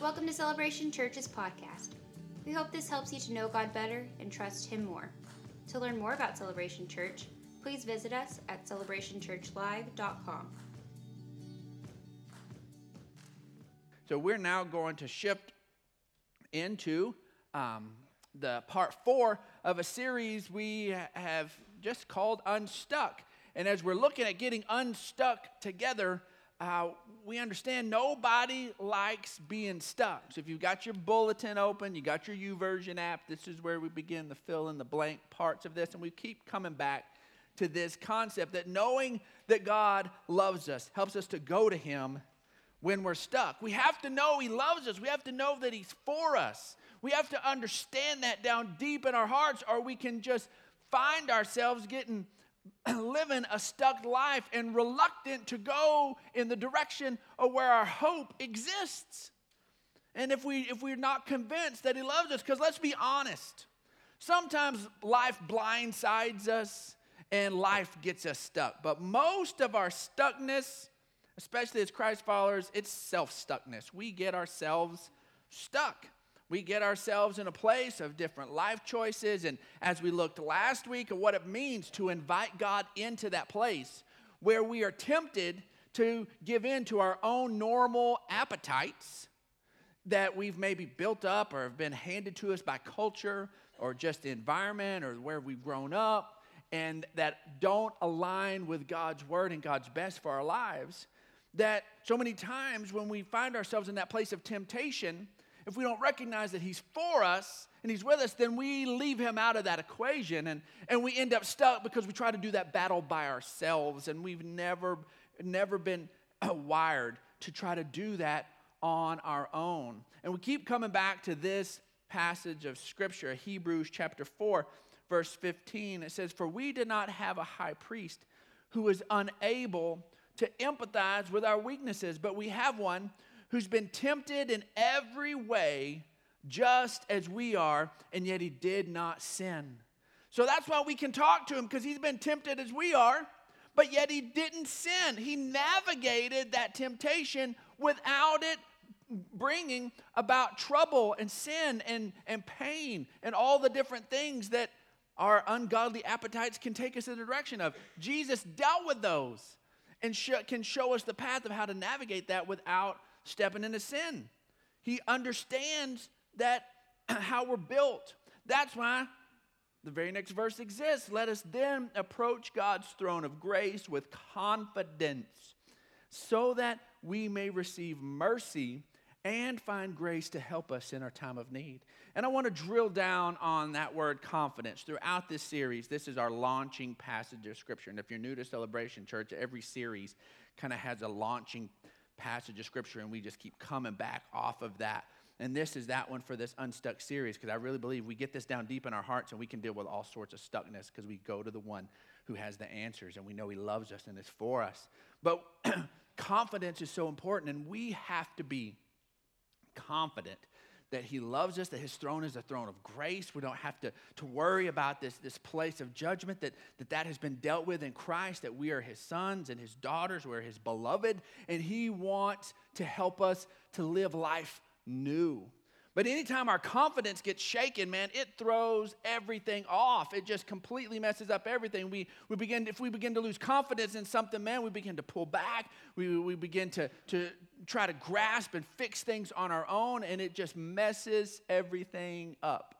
Welcome to Celebration Church's podcast. We hope this helps you to know God better and trust Him more. To learn more about Celebration Church, please visit us at celebrationchurchlive.com. So we're now going to shift into um, the part four of a series we have just called Unstuck. And as we're looking at getting unstuck together, uh, we understand nobody likes being stuck. So if you've got your bulletin open, you got your YouVersion app, this is where we begin to fill in the blank parts of this. And we keep coming back to this concept that knowing that God loves us helps us to go to Him when we're stuck. We have to know He loves us, we have to know that He's for us. We have to understand that down deep in our hearts, or we can just find ourselves getting living a stuck life and reluctant to go in the direction of where our hope exists. And if we if we're not convinced that he loves us cuz let's be honest. Sometimes life blindsides us and life gets us stuck. But most of our stuckness, especially as Christ followers, it's self-stuckness. We get ourselves stuck we get ourselves in a place of different life choices. And as we looked last week at what it means to invite God into that place where we are tempted to give in to our own normal appetites that we've maybe built up or have been handed to us by culture or just the environment or where we've grown up and that don't align with God's word and God's best for our lives. That so many times when we find ourselves in that place of temptation, if we don't recognize that He's for us and He's with us, then we leave Him out of that equation and, and we end up stuck because we try to do that battle by ourselves and we've never, never been wired to try to do that on our own. And we keep coming back to this passage of Scripture, Hebrews chapter 4, verse 15. It says, For we did not have a high priest who is unable to empathize with our weaknesses, but we have one who's been tempted in every way, just as we are, and yet he did not sin. So that's why we can talk to him, because he's been tempted as we are, but yet he didn't sin. He navigated that temptation without it bringing about trouble and sin and, and pain and all the different things that our ungodly appetites can take us in the direction of. Jesus dealt with those and sh- can show us the path of how to navigate that without stepping into sin. He understands that how we're built. That's why the very next verse exists. Let us then approach God's throne of grace with confidence so that we may receive mercy and find grace to help us in our time of need. And I want to drill down on that word confidence throughout this series. This is our launching passage of Scripture. And if you're new to Celebration Church, every series kind of has a launching passage of scripture and we just keep coming back off of that. And this is that one for this Unstuck series because I really believe we get this down deep in our hearts and we can deal with all sorts of stuckness because we go to the one who has the answers and we know he loves us and is for us. But confidence is so important and we have to be confident that he loves us, that his throne is a throne of grace. We don't have to, to worry about this, this place of judgment, that, that that has been dealt with in Christ, that we are his sons and his daughters, we're his beloved, and he wants to help us to live life new. But anytime our confidence gets shaken, man, it throws everything off. It just completely messes up everything. We, we begin, if we begin to lose confidence in something, man, we begin to pull back. We, we begin to, to try to grasp and fix things on our own, and it just messes everything up.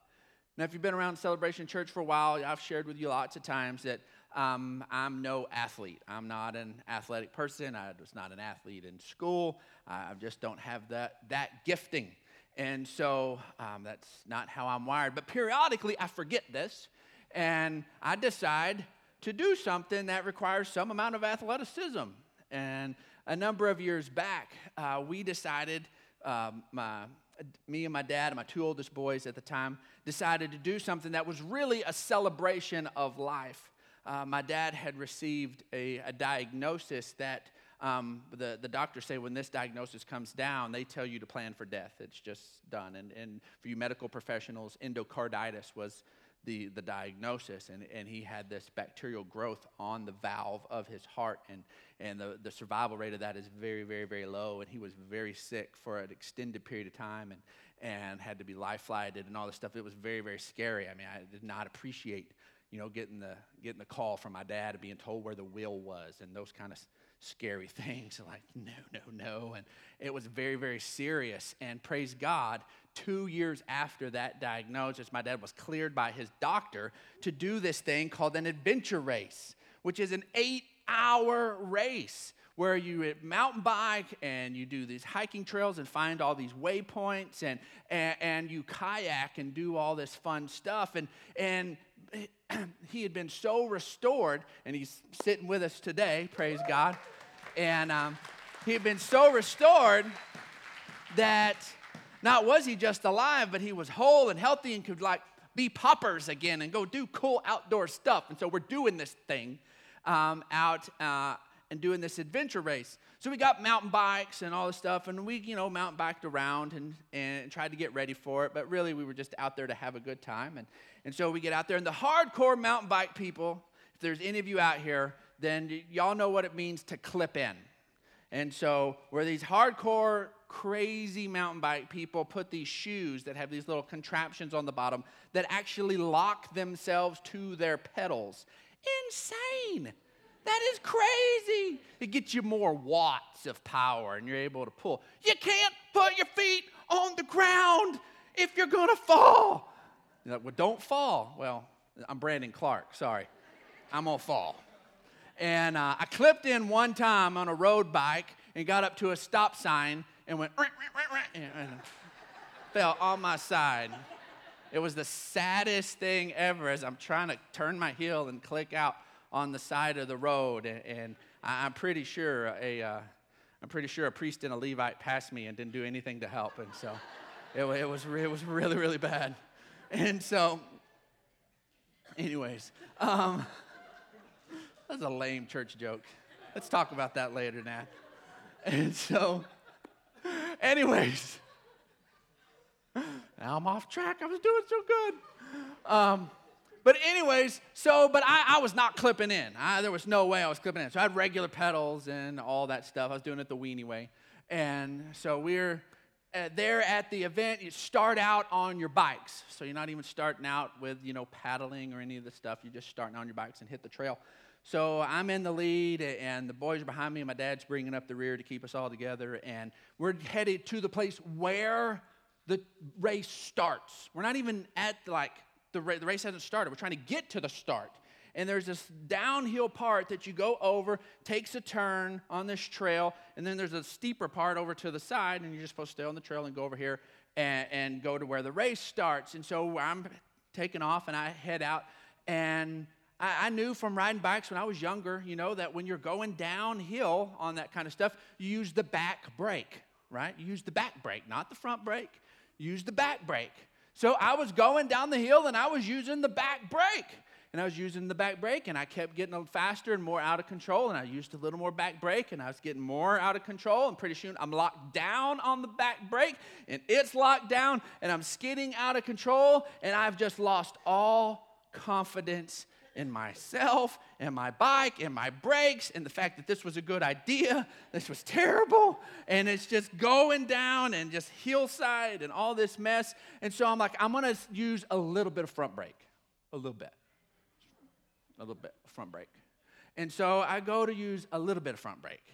Now, if you've been around Celebration Church for a while, I've shared with you lots of times that um, I'm no athlete. I'm not an athletic person. I was not an athlete in school. I just don't have that, that gifting. And so um, that's not how I'm wired. But periodically, I forget this, and I decide to do something that requires some amount of athleticism. And a number of years back, uh, we decided, um, my, me and my dad and my two oldest boys at the time, decided to do something that was really a celebration of life. Uh, my dad had received a, a diagnosis that um, the, the doctors say when this diagnosis comes down, they tell you to plan for death. It's just done. And, and for you medical professionals, endocarditis was the, the diagnosis, and, and he had this bacterial growth on the valve of his heart, and, and the, the survival rate of that is very, very, very low, and he was very sick for an extended period of time and, and had to be life flighted and all this stuff. It was very, very scary. I mean, I did not appreciate, you know, getting the, getting the call from my dad and being told where the will was and those kind of scary things. Like, no, no, no. And it was very, very serious. And praise God, two years after that diagnosis, my dad was cleared by his doctor to do this thing called an adventure race, which is an eight hour race where you mountain bike and you do these hiking trails and find all these waypoints and, and, and you kayak and do all this fun stuff. And, and he had been so restored, and he's sitting with us today, praise God. And um, he had been so restored that not was he just alive, but he was whole and healthy and could like be poppers again and go do cool outdoor stuff. And so we're doing this thing um, out uh, and doing this adventure race. So we got mountain bikes and all this stuff, and we, you know, mountain biked around and, and tried to get ready for it. But really, we were just out there to have a good time. And, and so we get out there, and the hardcore mountain bike people, if there's any of you out here, then y'all know what it means to clip in. And so, where these hardcore, crazy mountain bike people put these shoes that have these little contraptions on the bottom that actually lock themselves to their pedals. Insane! That is crazy. It gets you more watts of power and you're able to pull. You can't put your feet on the ground if you're gonna fall. You're like, well, don't fall. Well, I'm Brandon Clark, sorry. I'm gonna fall. And uh, I clipped in one time on a road bike and got up to a stop sign and went and fell on my side. It was the saddest thing ever as I'm trying to turn my heel and click out on the side of the road, and, I'm pretty sure a, uh, I'm pretty sure a priest and a Levite passed me and didn't do anything to help, and so it, it was it was really really bad, and so, anyways, um, that's a lame church joke. Let's talk about that later, Nat. And so, anyways, now I'm off track. I was doing so good. Um, but anyways, so but I, I was not clipping in. I, there was no way I was clipping in. So I had regular pedals and all that stuff. I was doing it the weenie way. And so we're uh, there at the event. You start out on your bikes. So you're not even starting out with you know paddling or any of the stuff. You're just starting on your bikes and hit the trail. So I'm in the lead, and the boys are behind me, and my dad's bringing up the rear to keep us all together. And we're headed to the place where the race starts. We're not even at like the, the race hasn't started. We're trying to get to the start. And there's this downhill part that you go over, takes a turn on this trail, and then there's a steeper part over to the side, and you're just supposed to stay on the trail and go over here and, and go to where the race starts. And so I'm taking off, and I head out, and I, I knew from riding bikes when I was younger, you know, that when you're going downhill on that kind of stuff, you use the back brake, right? You use the back brake, not the front brake. Use the back brake. So I was going down the hill and I was using the back brake. And I was using the back brake and I kept getting faster and more out of control. And I used a little more back brake and I was getting more out of control. And pretty soon I'm locked down on the back brake and it's locked down and I'm skidding out of control. And I've just lost all confidence in myself and my bike and my brakes and the fact that this was a good idea. This was terrible. And it's just going down and just hillside and all this mess. And so I'm like, I'm to use a little bit of front brake. A little bit. A little bit of front brake. And so I go to use a little bit of front brake.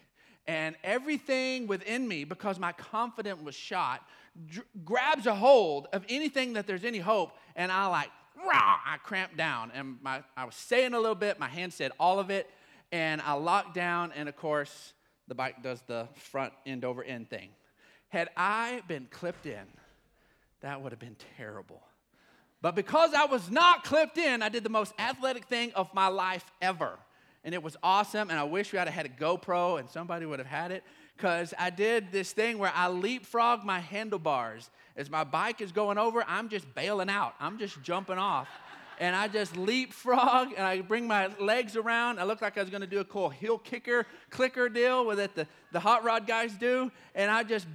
And everything within me, because my confidence was shot, dr- grabs a hold of anything that there's any hope. And I like rah, I cramped down. And my, I was saying a little bit, my hand said all of it, and I locked down, and of course, the bike does the front end over end thing. Had I been clipped in, that would have been terrible. But because I was not clipped in, I did the most athletic thing of my life ever. And it was awesome, and I wish we had had a GoPro and somebody would have had it because I did this thing where I leapfrog my handlebars. As my bike is going over, I'm just bailing out. I'm just jumping off. And I just leapfrog and I bring my legs around. I look like I was gonna do a cool heel kicker, clicker deal with it the, the hot rod guys do. And I just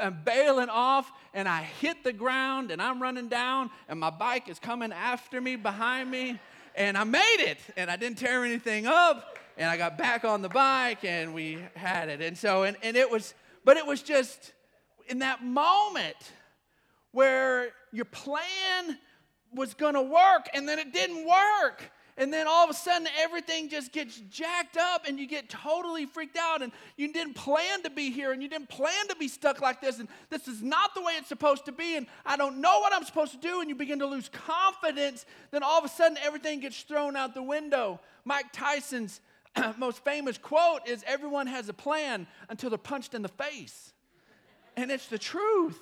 I'm bailing off and I hit the ground and I'm running down and my bike is coming after me behind me and I made it and I didn't tear anything up and I got back on the bike and we had it. And so, and, and it was, but it was just in that moment where your plan was gonna work and then it didn't work and then all of a sudden everything just gets jacked up and you get totally freaked out and you didn't plan to be here and you didn't plan to be stuck like this and this is not the way it's supposed to be and I don't know what I'm supposed to do and you begin to lose confidence, then all of a sudden everything gets thrown out the window. Mike Tyson's most famous quote is everyone has a plan until they're punched in the face. And it's the truth.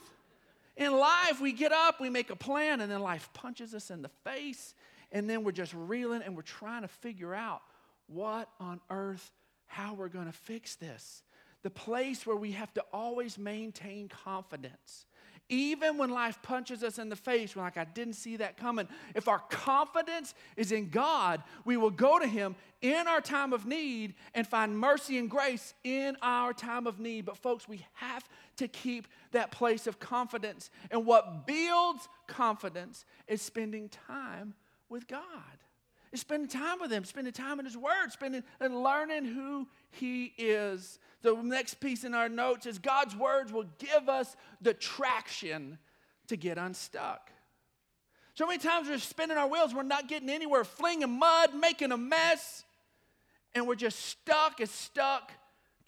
In life, we get up, we make a plan, and then life punches us in the face and then we're just reeling and we're trying to figure out what on earth, how we're going to fix this. The place where we have to always maintain confidence. Even when life punches us in the face, we're like, I didn't see that coming. If our confidence is in God, we will go to Him in our time of need and find mercy and grace in our time of need. But, folks, we have to keep that place of confidence. And what builds confidence is spending time with God. Spending time with Him, spending time in His Word, spending and learning who He is. The next piece in our notes is God's words will give us the traction to get unstuck. So many times we're spinning our wheels, we're not getting anywhere, flinging mud, making a mess, and we're just stuck as stuck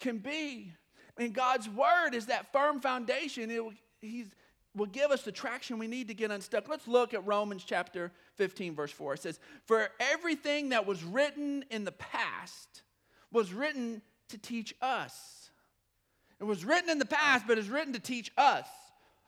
can be. And God's word is that firm foundation. It, he's, will give us the traction we need to get unstuck. Let's look at Romans chapter 15, verse 4. It says, For everything that was written in the past was written to teach us. It was written in the past, but it's written to teach us.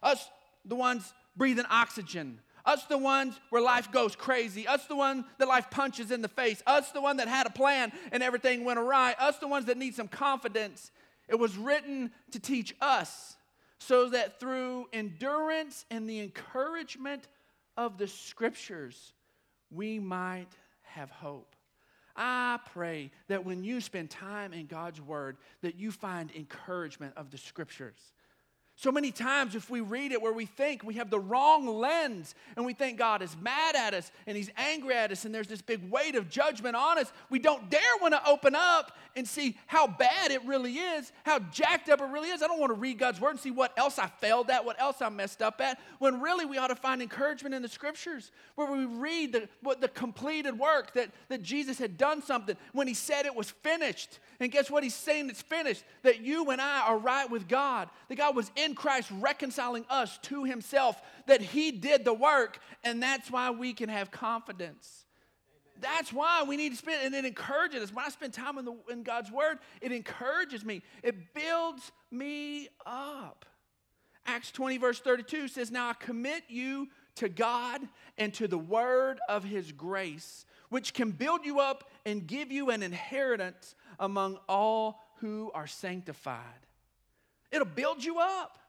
Us, the ones breathing oxygen. Us, the ones where life goes crazy. Us, the one that life punches in the face. Us, the one that had a plan and everything went awry. Us, the ones that need some confidence. It was written to teach us so that through endurance and the encouragement of the scriptures, we might have hope. I pray that when you spend time in God's word, that you find encouragement of the scriptures. So many times, if we read it where we think we have the wrong lens and we think God is mad at us and He's angry at us and there's this big weight of judgment on us, we don't dare want to open up and see how bad it really is, how jacked up it really is. I don't want to read God's word and see what else I failed at, what else I messed up at, when really we ought to find encouragement in the scriptures where we read the, what the completed work that, that Jesus had done something when He said it was finished. And guess what? He's saying it's finished, that you and I are right with God, that God was in in Christ reconciling us to himself, that he did the work, and that's why we can have confidence. That's why we need to spend, and it encourages us. When I spend time in, the, in God's Word, it encourages me. It builds me up. Acts 20, verse 32 says, Now I commit you to God and to the word of his grace, which can build you up and give you an inheritance among all who are sanctified. It'll build you up.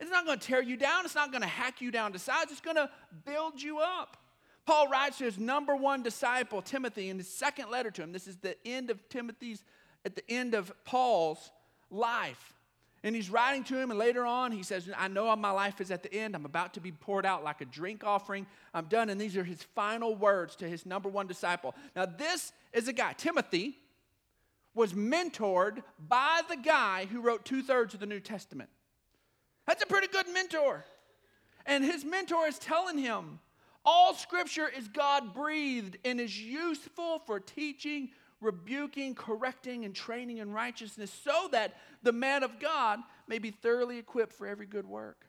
It's not going to tear you down. It's not going to hack you down to size. It's going to build you up. Paul writes to his number one disciple, Timothy, in his second letter to him. This is the end of Timothy's, at the end of Paul's life. And he's writing to him, and later on, he says, I know my life is at the end. I'm about to be poured out like a drink offering. I'm done. And these are his final words to his number one disciple. Now, this is a guy, Timothy, was mentored by the guy who wrote two thirds of the New Testament. That's a pretty good mentor. And his mentor is telling him all scripture is God breathed and is useful for teaching, rebuking, correcting, and training in righteousness so that the man of God may be thoroughly equipped for every good work.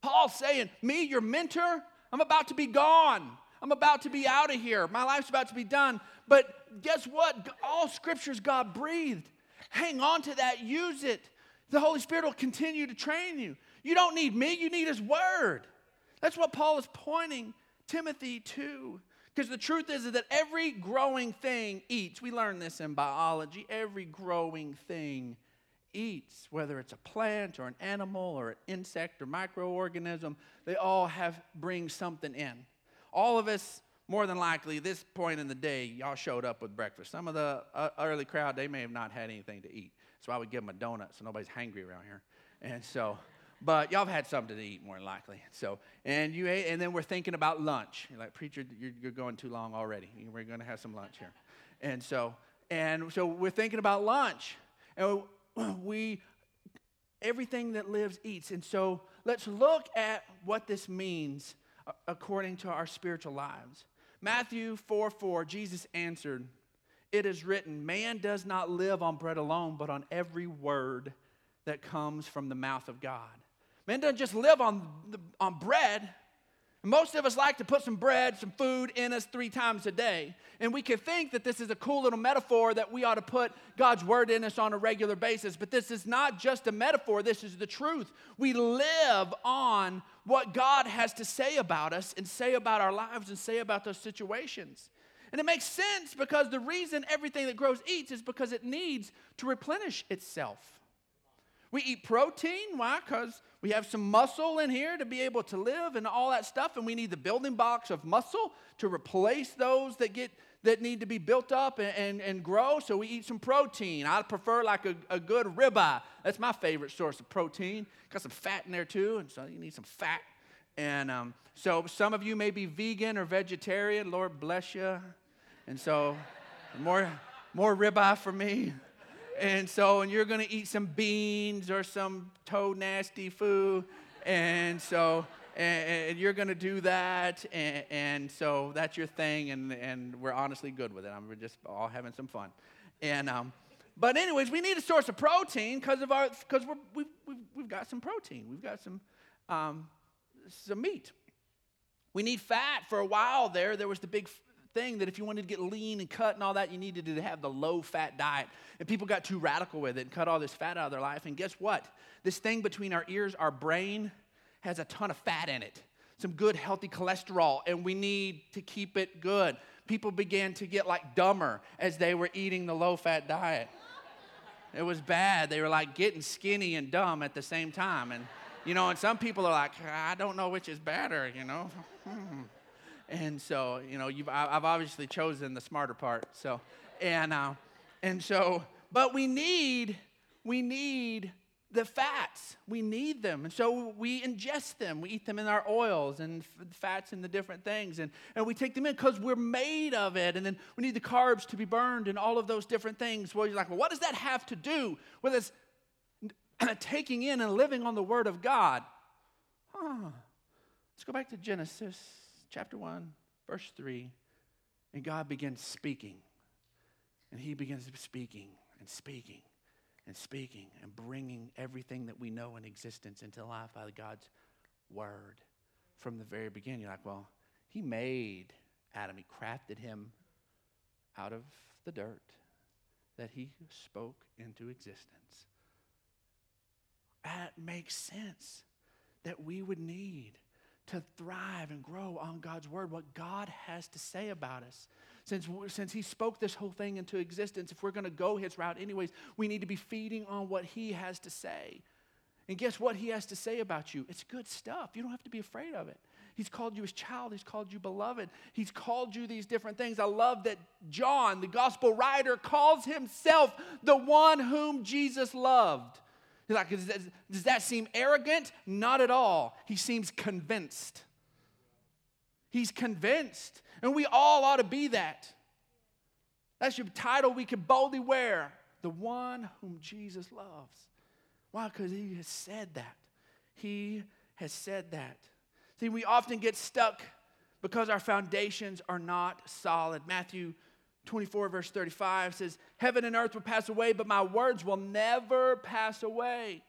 Paul's saying, Me, your mentor, I'm about to be gone. I'm about to be out of here. My life's about to be done. But guess what? All scriptures God breathed. Hang on to that, use it. The Holy Spirit will continue to train you. You don't need me, you need His Word. That's what Paul is pointing Timothy to. Because the truth is, that every growing thing eats. We learn this in biology. Every growing thing eats, whether it's a plant or an animal or an insect or microorganism, they all have bring something in all of us, more than likely, this point in the day, y'all showed up with breakfast. Some of the uh, early crowd, they may have not had anything to eat. So I would give them a donut so nobody's hungry around here. And so, but y'all have had something to eat more than likely. So, and you ate, and then we're thinking about lunch. You're like, preacher, you're, you're going too long already. We're going to have some lunch here. And so, and so we're thinking about lunch. And we, everything that lives eats. And so let's look at what this means according to our spiritual lives. Matthew 4 4, Jesus answered, It is written, man does not live on bread alone, but on every word that comes from the mouth of God. Man doesn't just live on, the, on bread. Most of us like to put some bread, some food in us three times a day. And we can think that this is a cool little metaphor that we ought to put God's word in us on a regular basis. But this is not just a metaphor, this is the truth. We live on what God has to say about us and say about our lives and say about those situations. And it makes sense because the reason everything that grows eats is because it needs to replenish itself. We eat protein. Why? Because we have some muscle in here to be able to live and all that stuff. And we need the building blocks of muscle to replace those that get that need to be built up and, and, and grow. So we eat some protein. I prefer like a, a good ribeye. That's my favorite source of protein. Got some fat in there too, and so you need some fat. And um, so some of you may be vegan or vegetarian. Lord bless you. And so more more ribeye for me. And so, and you're going to eat some beans or some toad nasty food. And so, and, and you're going to do that. And, and, so that's your thing. And, and we're honestly good with it. I'm, we're just all having some fun. And, um, but anyways, we need a source of protein because of our, because we've, we've, we've got some protein. We've got some, um, some meat. We need fat. For a while there, there was the big thing that if you wanted to get lean and cut and all that, you needed to have the low fat diet. And people got too radical with it and cut all this fat out of their life. And guess what? This thing between our ears, our brain, has a ton of fat in it, some good, healthy cholesterol, and we need to keep it good. People began to get like dumber as they were eating the low fat diet. It was bad. They were like getting skinny and dumb at the same time. And, you know, and some people are like, I don't know which is better, you know. Hmm. And so, you know, I've obviously chosen the smarter part. So, and, uh, and so, but we need, we need the fats. We need them. And so we ingest them. We eat them in our oils and fats and the different things. And, and we take them in because we're made of it. And then we need the carbs to be burned and all of those different things. Well, you're like, well, what does that have to do with us taking in and living on the Word of God? Huh. Let's go back to Genesis chapter 1, verse 3. And God begins speaking. And He begins speaking and speaking and speaking and bringing everything that we know in existence into life by God's word from the very beginning. You're like, well, He made Adam, He crafted him out of the dirt that He spoke into existence. That makes sense that we would need to thrive and grow on God's word, what God has to say about us. Since, since He spoke this whole thing into existence, if we're going to go His route anyways, we need to be feeding on what He has to say. And guess what He has to say about you? It's good stuff. You don't have to be afraid of it. He's called you His child, He's called you beloved, He's called you these different things. I love that John, the gospel writer, calls himself the one whom Jesus loved. Like, does that, does that seem arrogant? Not at all. He seems convinced. He's convinced. And we all ought to be that. That's your title we can boldly wear the one whom Jesus loves. Why? Because he has said that. He has said that. See, we often get stuck because our foundations are not solid. Matthew 24, verse 35 says, Heaven and earth will pass away, but my words will never pass away.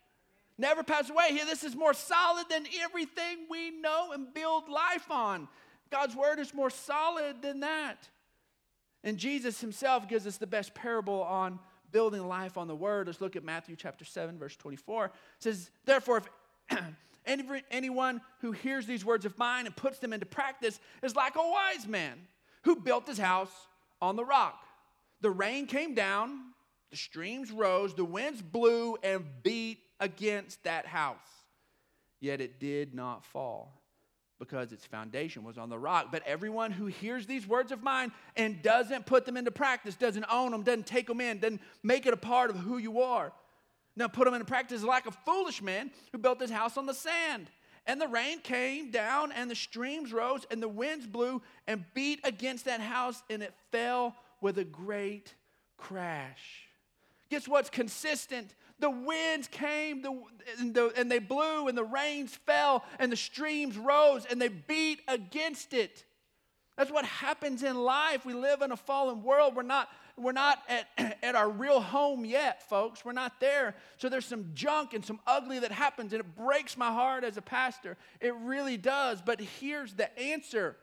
Never pass away. Here, this is more solid than everything we know and build life on. God's word is more solid than that. And Jesus himself gives us the best parable on building life on the word. Let's look at Matthew chapter 7, verse 24. It says, Therefore, if anyone who hears these words of mine and puts them into practice is like a wise man who built his house on the rock. The rain came down, the streams rose, the winds blew and beat against that house. Yet it did not fall because its foundation was on the rock. But everyone who hears these words of mine and doesn't put them into practice, doesn't own them, doesn't take them in, doesn't make it a part of who you are, Now put them in practice like a foolish man who built his house on the sand. And the rain came down, and the streams rose, and the winds blew and beat against that house, and it fell with a great crash. Guess what's consistent? The winds came the, and, the, and they blew, and the rains fell, and the streams rose, and they beat against it. That's what happens in life. We live in a fallen world. We're not we're not at, at our real home yet, folks. We're not there. So there's some junk and some ugly that happens, and it breaks my heart as a pastor. It really does. But here's the answer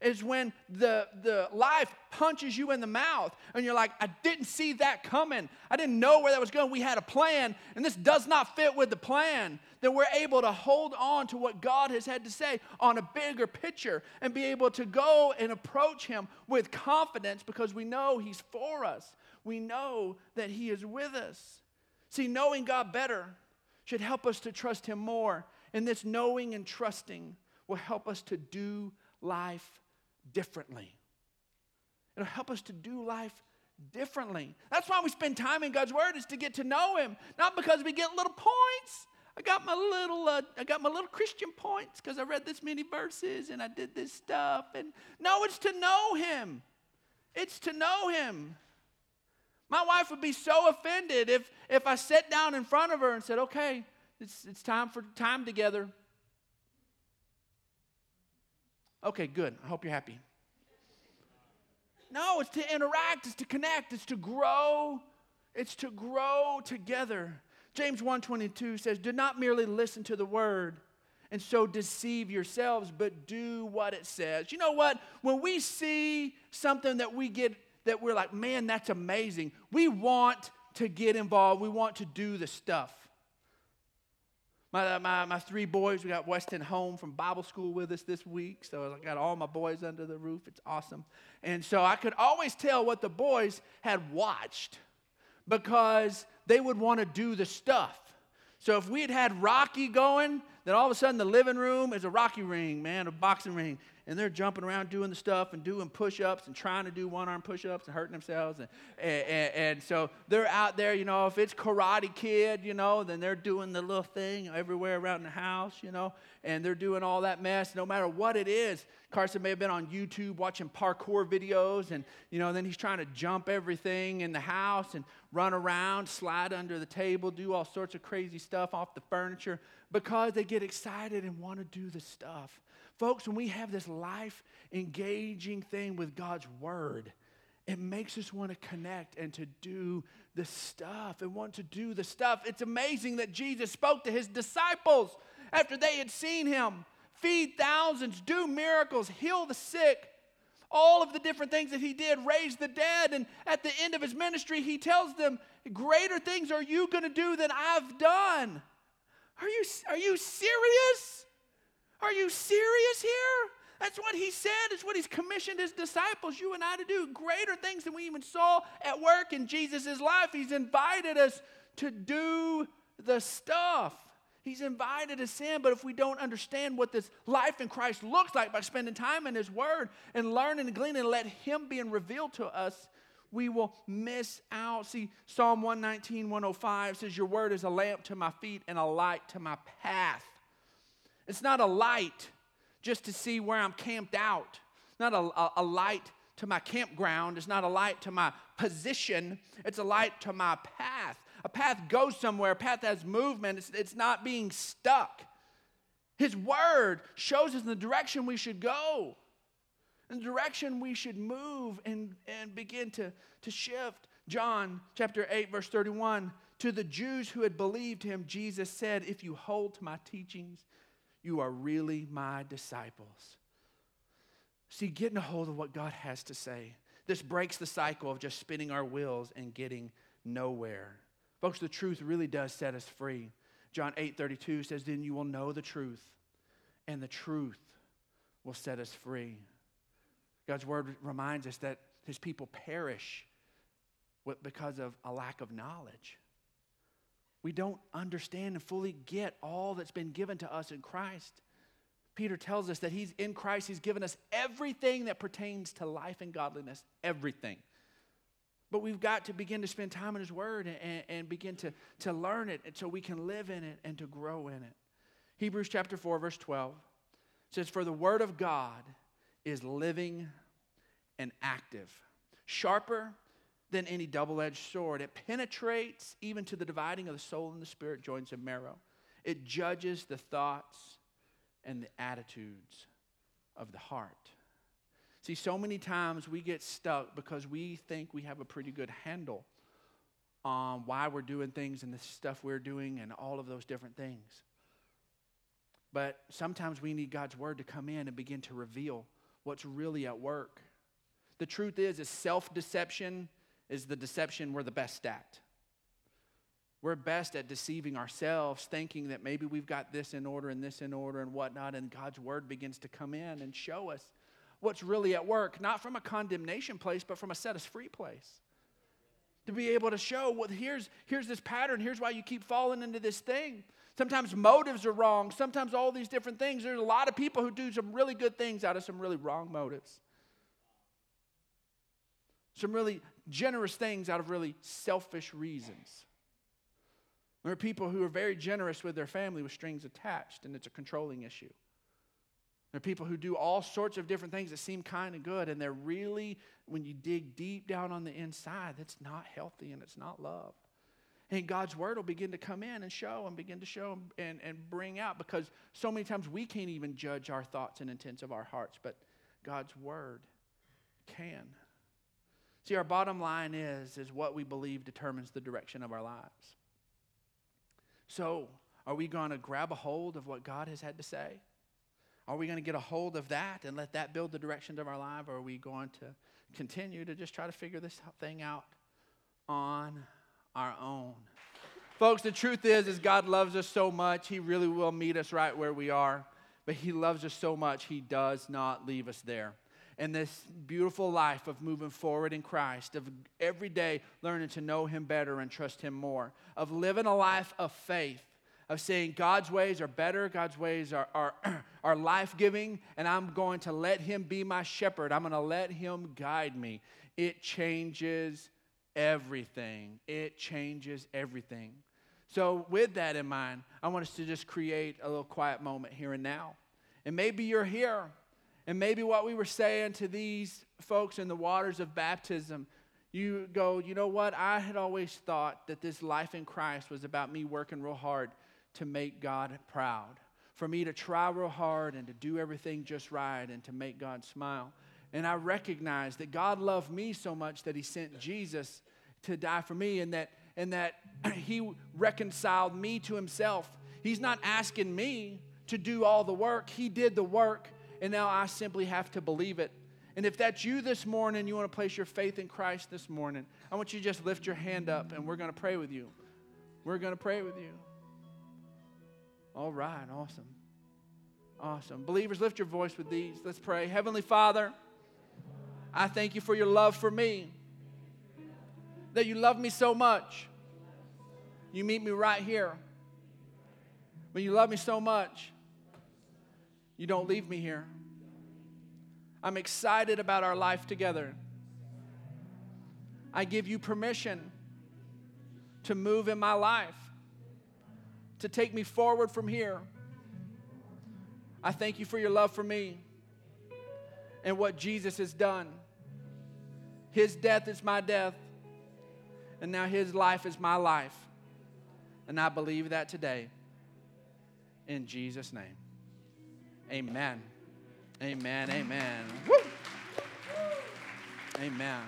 is when the, the life punches you in the mouth and you're like, I didn't see that coming. I didn't know where that was going. We had a plan, and this does not fit with the plan. Then we're able to hold on to what God has had to say on a bigger picture and be able to go and approach Him with confidence because we know He's for us. We know that He is with us. See, knowing God better should help us to trust Him more. And this knowing and trusting will help us to do life differently. It'll help us to do life differently. That's why we spend time in God's Word is to get to know Him, not because we get little points. I got my little, uh, I got my little Christian points because I read this many verses and I did this stuff. And no, it's to know Him. It's to know Him. My wife would be so offended if if I sat down in front of her and said, "Okay, it's it's time for time together." Okay, good. I hope you're happy. No, it's to interact, it's to connect, it's to grow. It's to grow together. James 1:22 says, "Do not merely listen to the word and so deceive yourselves, but do what it says." You know what? When we see something that we get that we're like, "Man, that's amazing." We want to get involved. We want to do the stuff. My, uh, my, my three boys, we got Weston home from Bible school with us this week. So I got all my boys under the roof. It's awesome. And so I could always tell what the boys had watched because they would want to do the stuff. So if we had had Rocky going, then all of a sudden the living room is a Rocky ring, man, a boxing ring and they're jumping around doing the stuff and doing push ups and trying to do one arm push ups and hurting themselves. And, and, and, so they're out there, you know, if it's Karate Kid, you know, then they're doing the little thing everywhere around the house, you know, and they're doing all that mess no matter what it is. Carson may have been on YouTube watching parkour videos, and, you know, then he's trying to jump everything in the house and run around, slide under the table, do all sorts of crazy stuff off the furniture because they get excited and want to do the stuff. Folks, when we have this life engaging thing with God's word, it makes us want to connect and to do the stuff and want to do the stuff. It's amazing that Jesus spoke to his disciples after they had seen him feed thousands, do miracles, heal the sick, all of the different things that he did, raise the dead. And at the end of his ministry, he tells them, Greater things are you going to do than I've done. Are you, are you serious? Are you serious here? That's what he said. It's what he's commissioned his disciples, you and I, to do. Greater things than we even saw at work in Jesus' life. He's invited us to do the stuff. He's invited us in, but if we don't understand what this life in Christ looks like by spending time in His Word and learning and gleaning and let Him being revealed to us, we will miss out. See, Psalm 119, 105 says, Your Word is a lamp to my feet and a light to my path. It's not a light just to see where I'm camped out, It's not a, a, a light to my campground. It's not a light to my position. It's a light to my path. A path goes somewhere, a path has movement. It's, it's not being stuck. His word shows us the direction we should go, the direction we should move and, and begin to, to shift. John chapter 8, verse 31 To the Jews who had believed him, Jesus said, If you hold to my teachings, you are really my disciples. See, getting a hold of what God has to say. This breaks the cycle of just spinning our wheels and getting nowhere. Folks, the truth really does set us free. John 8 32 says, Then you will know the truth, and the truth will set us free. God's word reminds us that his people perish because of a lack of knowledge. We don't understand and fully get all that's been given to us in Christ. Peter tells us that he's in Christ, he's given us everything that pertains to life and godliness, everything. But we've got to begin to spend time in His Word and, and begin to, to learn it so we can live in it and to grow in it. Hebrews chapter 4, verse 12 says, For the Word of God is living and active, sharper than any double edged sword. It penetrates even to the dividing of the soul and the spirit, joints and marrow. It judges the thoughts and the attitudes of the heart. See, so many times we get stuck because we think we have a pretty good handle on why we're doing things and the stuff we're doing and all of those different things. But sometimes we need God's word to come in and begin to reveal what's really at work. The truth is, is self-deception is the deception we're the best at. We're best at deceiving ourselves, thinking that maybe we've got this in order and this in order and whatnot, and God's word begins to come in and show us what's really at work, not from a condemnation place, but from a set us free place. To be able to show, well, here's, here's this pattern, here's why you keep falling into this thing. Sometimes motives are wrong, sometimes all these different things. There's a lot of people who do some really good things out of some really wrong motives. Some really generous things out of really selfish reasons. There are people who are very generous with their family with strings attached, and it's a controlling issue. There are people who do all sorts of different things that seem kind of good, and they're really, when you dig deep down on the inside, that's not healthy and it's not love. And God's word will begin to come in and show and begin to show and, and bring out because so many times we can't even judge our thoughts and intents of our hearts, but God's word can. See, our bottom line is, is what we believe determines the direction of our lives. So, are we going to grab a hold of what God has had to say? Are we going to get a hold of that and let that build the direction of our life? Or are we going to continue to just try to figure this thing out on our own? Folks, the truth is, is God loves us so much, He really will meet us right where we are. But He loves us so much, He does not leave us there and this beautiful life of moving forward in Christ, of every day learning to know Him better and trust Him more, of living a life of faith, of saying God's ways are better, God's ways are, are, are life giving, and I'm going to let Him be my shepherd. I'm going to let Him guide me. It changes everything. It changes everything. So, with that in mind, I want us to just create a little quiet moment here and now. And maybe you're here and maybe what we were saying to these folks in the waters of baptism, you go, you know what? I had always thought that this life in Christ was about me working real hard to make God proud, for me to try real hard and to do everything just right and to make God smile. And I recognize that God loved me so much that He sent Jesus to die for me and that, and that He reconciled me to Himself. He's not asking me to do all the work, He did the work and now I simply have to believe it. And if that's you this morning, you want to place your faith in Christ this morning, I want you to just lift your hand up and we're going to pray with you. We're going to pray with you. All right, awesome. Awesome. Believers, lift your voice with these. Let's pray. Heavenly Father, I thank you for your love for me. That you love me so much. You meet me right here. When you love me so much, you don't leave me here. I'm excited about our life together. I give you permission to move in my life, to take me forward from here. I thank you for your love for me and what Jesus has done. His death is my death, and now His life is my life. And I believe that today. In Jesus' name. Amen. Amen. Amen. Woo! Amen.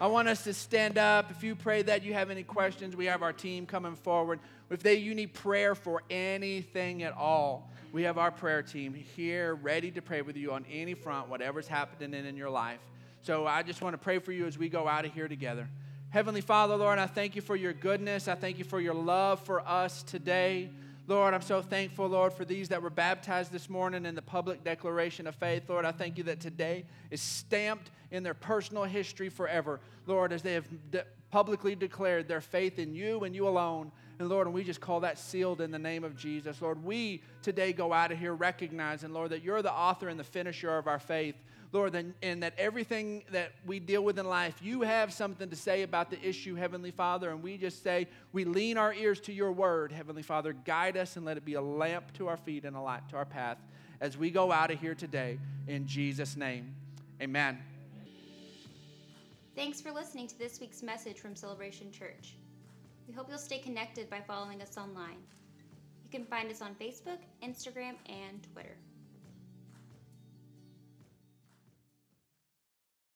I want us to stand up. If you pray that you have any questions, we have our team coming forward. If they you need prayer for anything at all, we have our prayer team here ready to pray with you on any front, whatever's happening in, in your life. So I just want to pray for you as we go out of here together. Heavenly Father, Lord, I thank you for your goodness. I thank you for your love for us today. Lord, I'm so thankful, Lord, for these that were baptized this morning in the public declaration of faith. Lord, I thank you that today is stamped in their personal history forever. Lord, as they have de- publicly declared their faith in you and you alone. And Lord, and we just call that sealed in the name of Jesus. Lord, we today go out of here recognizing, Lord, that you're the author and the finisher of our faith. Lord, and that everything that we deal with in life, you have something to say about the issue, Heavenly Father. And we just say, we lean our ears to your word, Heavenly Father. Guide us and let it be a lamp to our feet and a light to our path as we go out of here today. In Jesus' name, amen. Thanks for listening to this week's message from Celebration Church. We hope you'll stay connected by following us online. You can find us on Facebook, Instagram, and Twitter.